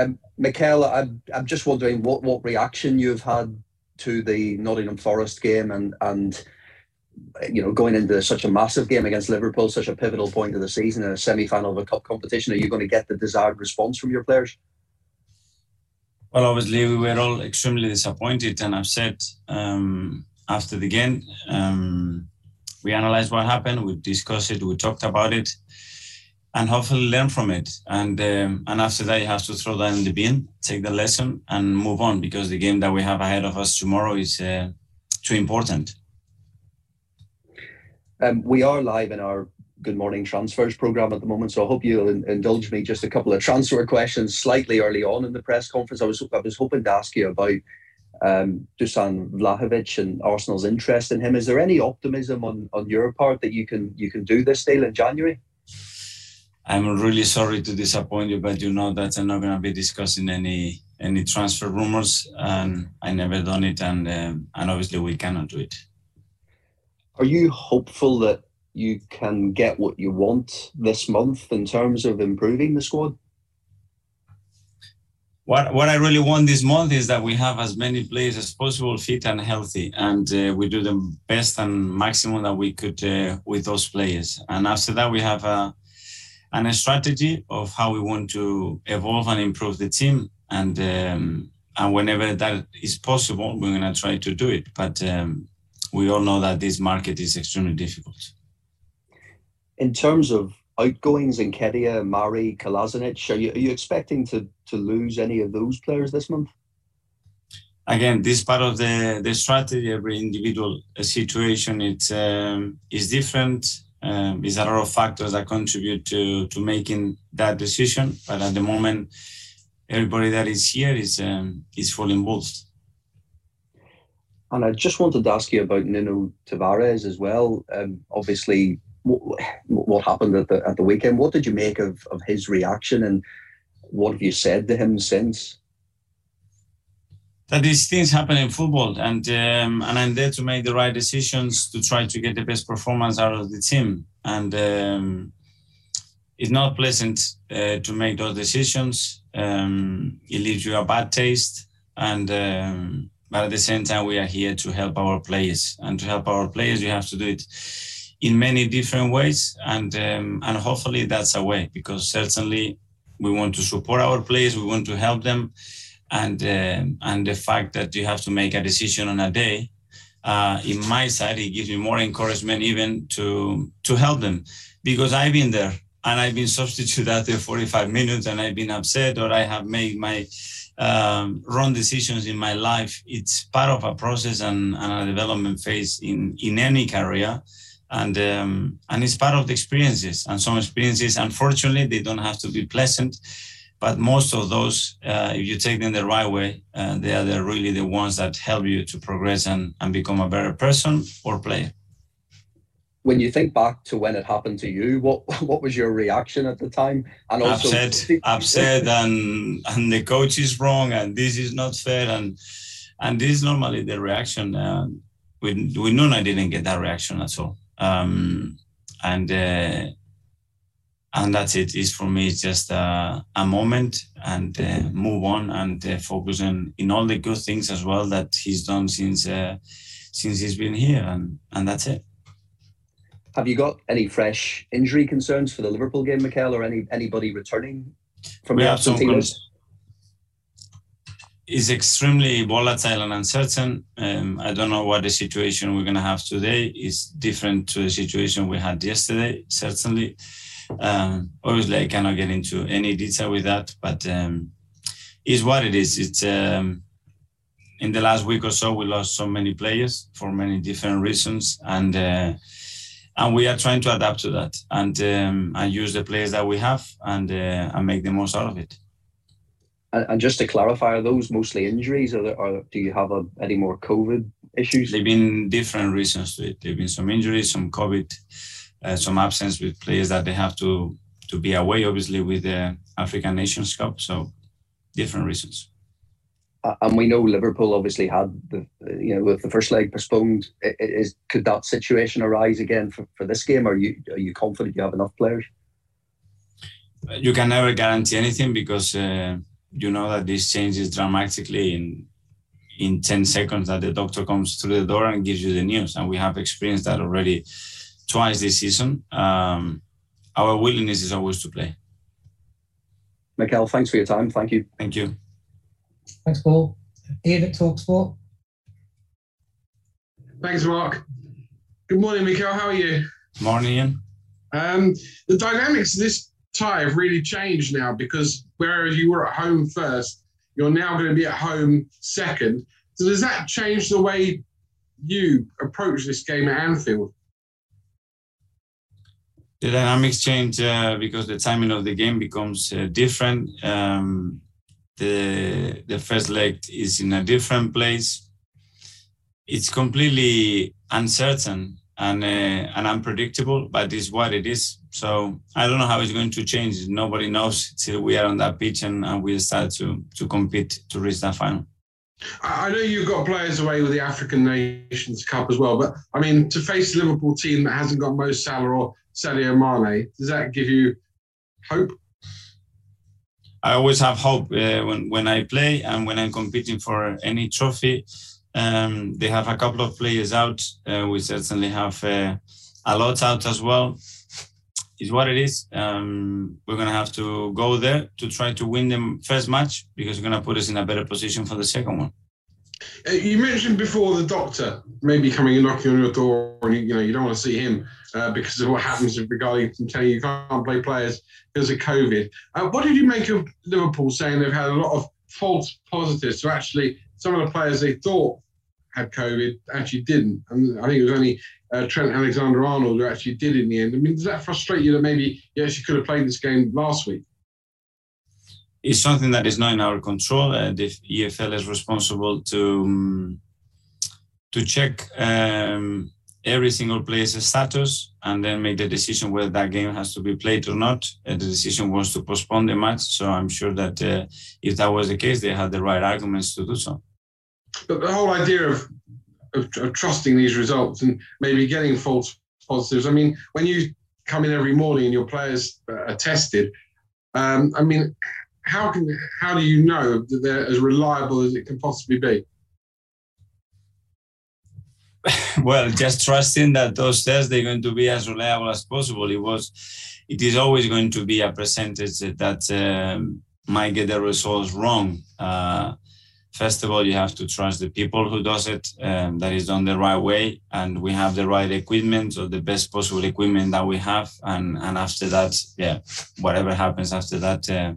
Um, Mikel, I'm, I'm just wondering what, what reaction you've had to the Nottingham Forest game and and you know going into such a massive game against Liverpool, such a pivotal point of the season in a semi-final of a cup competition. Are you going to get the desired response from your players? Well, obviously we were all extremely disappointed, and I've said um, after the game, um, we analyzed what happened, we discussed it, we talked about it, and hopefully learn from it. And um, and after that, you have to throw that in the bin, take the lesson, and move on because the game that we have ahead of us tomorrow is uh, too important. Um, we are live in our Good Morning Transfers program at the moment, so I hope you'll in- indulge me just a couple of transfer questions slightly early on in the press conference. I was I was hoping to ask you about um, Dusan Vlahovic and Arsenal's interest in him. Is there any optimism on, on your part that you can you can do this deal in January? I'm really sorry to disappoint you, but you know that I'm not going to be discussing any any transfer rumors, and I never done it, and um, and obviously we cannot do it. Are you hopeful that you can get what you want this month in terms of improving the squad? what what I really want this month is that we have as many players as possible fit and healthy, and uh, we do the best and maximum that we could uh, with those players. And after that, we have a and a strategy of how we want to evolve and improve the team. And um, and whenever that is possible, we're going to try to do it. But um, we all know that this market is extremely difficult. In terms of outgoings Nketiah, Mari, Kolasinac, are you, are you expecting to, to lose any of those players this month? Again, this part of the, the strategy, every individual situation, it um, is different. Um, there's a lot of factors that contribute to, to making that decision. But at the moment, everybody that is here is, um, is fully involved. And I just wanted to ask you about Nuno Tavares as well. Um, obviously, what, what happened at the at the weekend. What did you make of, of his reaction, and what have you said to him since? That these things happen in football, and um, and I'm there to make the right decisions to try to get the best performance out of the team. And um, it's not pleasant uh, to make those decisions. Um, it leaves you a bad taste, and um, but at the same time, we are here to help our players, and to help our players, you have to do it in many different ways, and um, and hopefully that's a way because certainly we want to support our players, we want to help them, and um, and the fact that you have to make a decision on a day, uh, in my side, it gives me more encouragement even to to help them because I've been there and I've been substituted after 45 minutes and I've been upset or I have made my um, wrong decisions in my life. It's part of a process and, and a development phase in in any career and um, and it's part of the experiences. And some experiences, unfortunately, they don't have to be pleasant, but most of those, uh, if you take them the right way, uh, they are the, really the ones that help you to progress and, and become a better person or player. When you think back to when it happened to you, what what was your reaction at the time? And also, upset, upset, and and the coach is wrong, and this is not fair, and and this is normally the reaction. Uh, with with Nuno, I didn't get that reaction at all um, and uh, and that's it. Is for me it's just a, a moment and uh, move on and uh, focus on in all the good things as well that he's done since uh, since he's been here, and and that's it. Have you got any fresh injury concerns for the Liverpool game, Mikel, or any anybody returning from we the absentees? is extremely volatile and uncertain. Um, I don't know what the situation we're going to have today is different to the situation we had yesterday, certainly. Um, obviously, I cannot get into any detail with that, but um, is what it is. It's um, in the last week or so we lost so many players for many different reasons, and uh, and we are trying to adapt to that and um, and use the players that we have and uh, and make the most out of it. And, and just to clarify, are those mostly injuries, or, or do you have a, any more COVID issues? There've been different reasons to it. There've been some injuries, some COVID, uh, some absence with players that they have to to be away, obviously, with the African Nations Cup. So different reasons. And we know Liverpool obviously had the you know with the first leg postponed. Is could that situation arise again for, for this game? Are you are you confident you have enough players? You can never guarantee anything because uh, you know that this changes dramatically in in 10 seconds that the doctor comes through the door and gives you the news. And we have experienced that already twice this season. Um, our willingness is always to play. Mikel, thanks for your time. Thank you. Thank you. Thanks, Paul. Ian at Talksport. Thanks, Mark. Good morning, Mikel. How are you? Morning, Ian. Um, the dynamics of this tie have really changed now because whereas you were at home first, you're now going to be at home second. So does that change the way you approach this game at Anfield? The dynamics change uh, because the timing of the game becomes uh, different. Um, the the first leg is in a different place. It's completely uncertain and uh, and unpredictable, but it's what it is. So I don't know how it's going to change. Nobody knows till we are on that pitch and, and we start to to compete to reach that final. I know you've got players away with the African Nations Cup as well, but I mean to face a Liverpool team that hasn't got Mo Salah or Sadio Mane, does that give you hope? I always have hope uh, when when I play and when I'm competing for any trophy. Um, they have a couple of players out. Uh, we certainly have uh, a lot out as well is what it is. Um, we're going to have to go there to try to win the first match because it's going to put us in a better position for the second one. Uh, you mentioned before the doctor maybe coming and knocking on your door, and you, you know you don't want to see him uh, because of what happens regarding telling you you can't play players because of COVID. Uh, what did you make of Liverpool saying they've had a lot of false positives? So actually, some of the players they thought had COVID actually didn't, and I think it was only uh, Trent Alexander Arnold who actually did in the end. I mean, does that frustrate you that maybe you actually could have played this game last week? It's something that is not in our control. Uh, the EFL is responsible to um, to check um, every single player's status and then make the decision whether that game has to be played or not. Uh, the decision was to postpone the match, so I'm sure that uh, if that was the case, they had the right arguments to do so. But the whole idea of of, of trusting these results and maybe getting false positives. I mean, when you come in every morning and your players are tested, um, I mean, how can how do you know that they're as reliable as it can possibly be? well, just trusting that those tests they're going to be as reliable as possible. It was, it is always going to be a percentage that um, might get the results wrong. Uh, first of all you have to trust the people who does it um, that is done the right way and we have the right equipment or the best possible equipment that we have and and after that yeah whatever happens after that uh,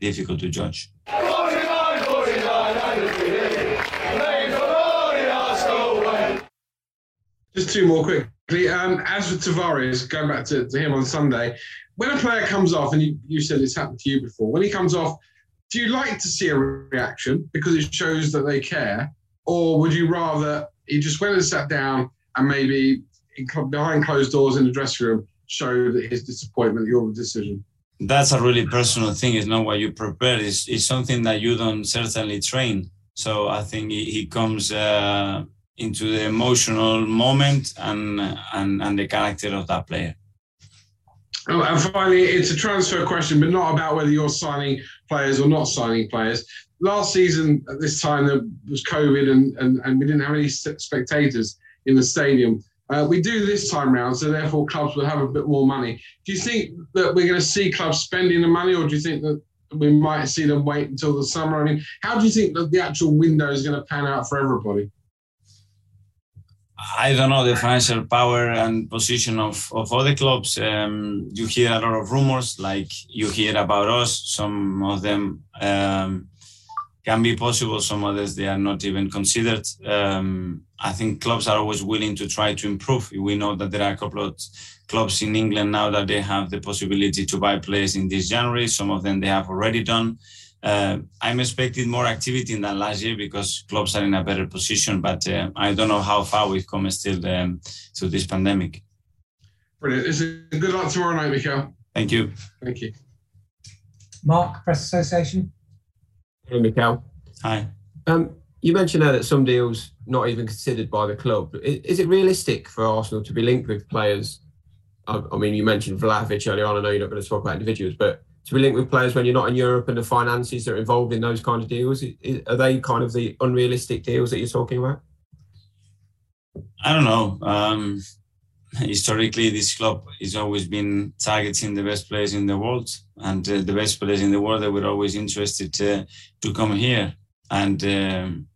difficult to judge just two more quickly um, as for Tavares going back to, to him on Sunday when a player comes off and you, you said it's happened to you before when he comes off do you like to see a reaction because it shows that they care, or would you rather he just went and sat down and maybe behind closed doors in the dressing room show that his disappointment at your decision? That's a really personal thing. It's not what you prepare. It's, it's something that you don't certainly train. So I think he, he comes uh, into the emotional moment and, and and the character of that player. Oh, and finally, it's a transfer question, but not about whether you're signing players or not signing players. Last season, at this time, there was COVID and, and, and we didn't have any spectators in the stadium. Uh, we do this time round, so therefore clubs will have a bit more money. Do you think that we're going to see clubs spending the money, or do you think that we might see them wait until the summer? I mean, how do you think that the actual window is going to pan out for everybody? I don't know the financial power and position of, of other clubs. Um, you hear a lot of rumors, like you hear about us. Some of them um, can be possible. Some others they are not even considered. Um, I think clubs are always willing to try to improve. We know that there are a couple of clubs in England now that they have the possibility to buy players in this January. Some of them they have already done. Uh, I'm expecting more activity than last year because clubs are in a better position, but uh, I don't know how far we've come still um, through this pandemic. Brilliant. It's a good luck tomorrow night, Mikel. Thank you. Thank you. Mark, Press Association. Hey, Mikel. Hi. Um, you mentioned there that some deals not even considered by the club. Is, is it realistic for Arsenal to be linked with players? I, I mean, you mentioned Vlahovic earlier on. I know you're not going to talk about individuals, but to be linked with players when you're not in Europe and the finances that are involved in those kind of deals? Are they kind of the unrealistic deals that you're talking about? I don't know. Um, historically, this club has always been targeting the best players in the world, and uh, the best players in the world that were always interested to, to come here. And um,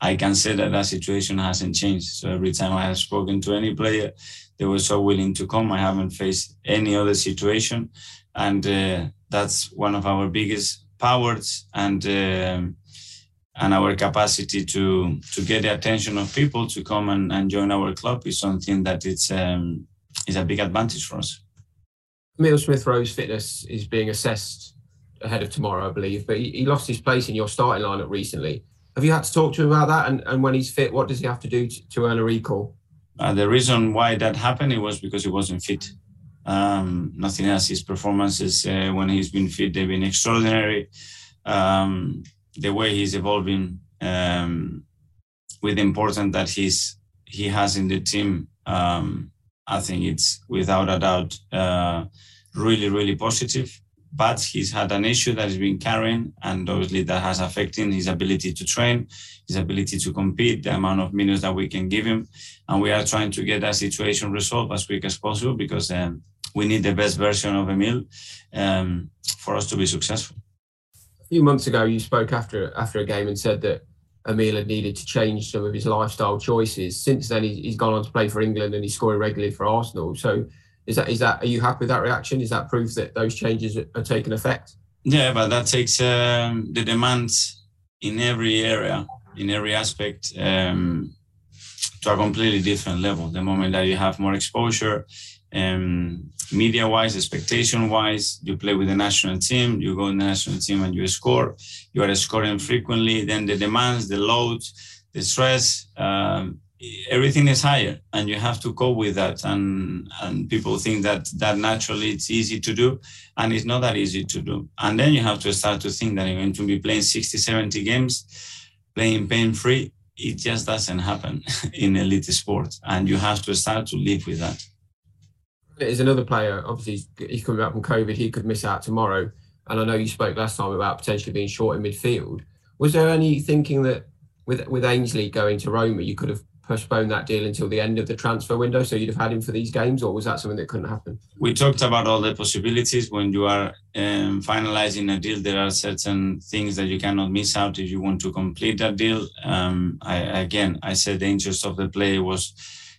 I can say that that situation hasn't changed. So every time I have spoken to any player, they were so willing to come. I haven't faced any other situation, and uh, that's one of our biggest powers and um, and our capacity to to get the attention of people to come and, and join our club is something that it's um, is a big advantage for us. Emile Smith Rowe's fitness is being assessed ahead of tomorrow, I believe, but he, he lost his place in your starting lineup recently. Have you had to talk to him about that? And, and when he's fit, what does he have to do to, to earn a recall? Uh, the reason why that happened it was because he wasn't fit. Um, nothing else. His performances uh, when he's been fit, they've been extraordinary. Um, the way he's evolving, um, with the importance that he's he has in the team, um, I think it's without a doubt uh, really really positive but he's had an issue that he's been carrying, and obviously that has affected his ability to train, his ability to compete, the amount of minutes that we can give him, and we are trying to get that situation resolved as quick as possible because um, we need the best version of Emile um, for us to be successful. A few months ago, you spoke after after a game and said that Emile had needed to change some of his lifestyle choices. Since then, he's gone on to play for England and he's scoring regularly for Arsenal. So is that is that are you happy with that reaction? Is that proof that those changes are taking effect? Yeah, but that takes um, the demands in every area, in every aspect, um, to a completely different level. The moment that you have more exposure, um, media-wise, expectation-wise, you play with the national team, you go in the national team and you score. You are scoring frequently. Then the demands, the load, the stress. Um, everything is higher and you have to cope with that and and people think that that naturally it's easy to do and it's not that easy to do and then you have to start to think that you're going to be playing 60 70 games playing pain free it just doesn't happen in elite sport and you have to start to live with that there's another player obviously he's coming back from covid he could miss out tomorrow. And i know you spoke last time about potentially being short in midfield. Was there any thinking that with with Ainsley going to Roma, you could have postponed that deal until the end of the transfer window so you'd have had him for these games or was that something that couldn't happen? We talked about all the possibilities. When you are um, finalizing a deal there are certain things that you cannot miss out if you want to complete that deal. Um, I, again i said the interest of the player was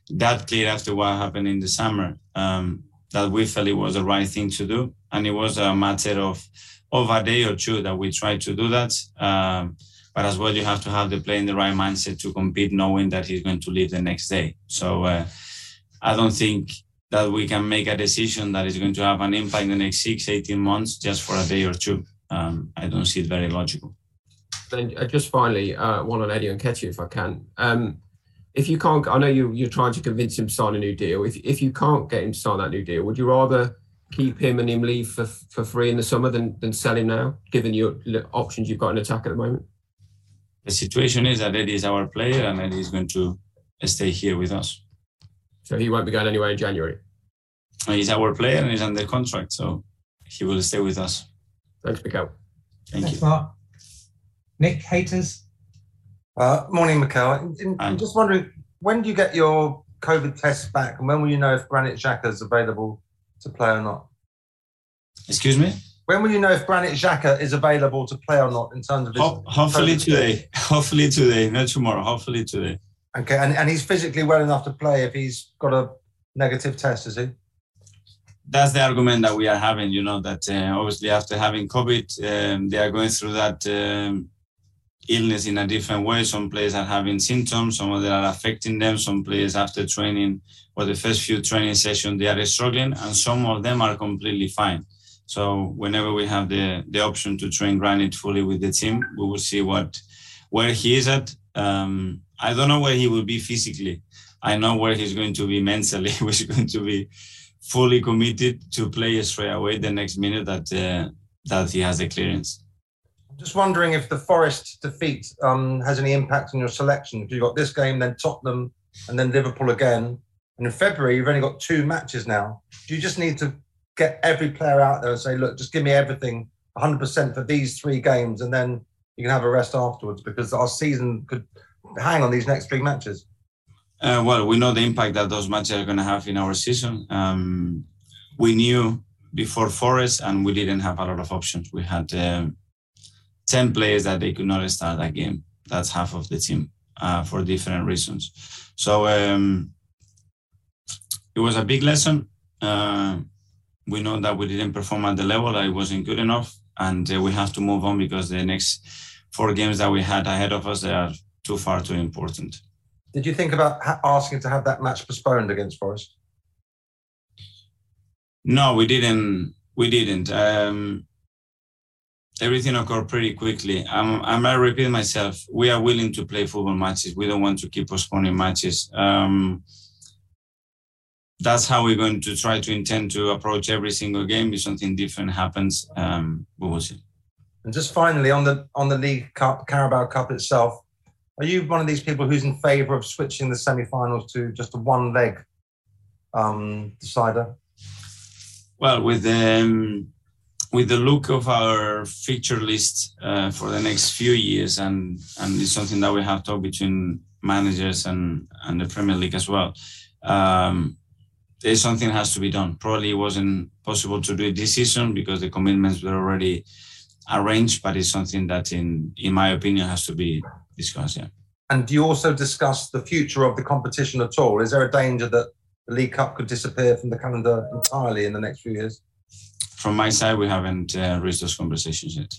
that clear after what happened in the summer um, that we felt it was the right thing to do. And it was a matter of of a day or two that we tried to do that. Um, but as well you have to have the player in the right mindset to compete knowing that he's going to leave the next day. So uh, i don't think that we can make a decision that is going to have an impact in the next six 18 months just for a day or two. Um, i don't see it very logical. Then uh, just finally uh, one on Eddie Nketiah if i can. Um, if you can't i know you, you're trying to convince him to sign a new deal if, if you can't get him to sign that new deal would you rather keep him and him leave for, for free in the summer than, than sell him now given your options you've got in attack at the moment the situation is that Eddie is our player and Eddie is going to stay here with us. So he won't be going anywhere in January. He's our player and he's under contract, so he will stay with us. Thanks, Mikel. Thank Thanks, you. Mark. Nick, haters. Uh, morning, Mikel. I'm just wondering, when do you get your COVID test back, and when will you know if Granit Xhaka is available to play or not? Excuse me. When will you know if Granit Xhaka is available to play or not in terms of his Ho- hopefully today. Hopefully today, not tomorrow. Hopefully today. Okay, and, and he's physically well enough to play if he's got a negative test, is he? That's the argument that we are having. You know that uh, obviously after having COVID, um, they are going through that um, illness in a different way. Some players are having symptoms, some of them are affecting them. Some players after training or the first few training sessions they are struggling, and some of them are completely fine. So whenever we have the the option to train Granit fully with the team, we will see what where he is at. Um, I don't know where he will be physically. I know where he's going to be mentally. he's going to be fully committed to play straight away the next minute that uh, that he has the clearance. Just wondering if the Forest defeat um, has any impact on your selection. If you've got this game, then Tottenham, and then Liverpool again, and in February you've only got two matches now. Do you just need to get every player out there and say, look, just give me everything 100% for these three games, and then you can have a rest afterwards because our season could hang on these next three matches? Uh, well, we know the impact that those matches are going to have in our season. Um, we knew before Forest, and we didn't have a lot of options. We had um, 10 players that they could not start that game. That's half of the team uh, for different reasons. So um, it was a big lesson. Uh, we know that we didn't perform at the level, it wasn't good enough, and uh, we have to move on because the next four games that we had ahead of us, they are too far too important. Did you think about asking to have that match postponed against Forest? No, we didn't. We didn't. Um, everything occurred pretty quickly. I'm, I might repeat myself. We are willing to play football matches. We don't want to keep postponing matches. Um, that's how we're going to try to intend to approach every single game. If something different happens, um, we will see. And just finally, on the on the League Cup, Carabao Cup itself, are you one of these people who's in favour of switching the semi-finals to just a one-leg um, decider? Well, with um, with the look of our feature list uh, for the next few years, and and it's something that we have talked between managers and and the Premier League as well. Um, there's something has to be done. Probably it wasn't possible to do it this season because the commitments were already arranged, but it's something that, in in my opinion, has to be discussed. Yeah. And do you also discuss the future of the competition at all? Is there a danger that the League Cup could disappear from the calendar entirely in the next few years? From my side, we haven't uh, reached those conversations yet.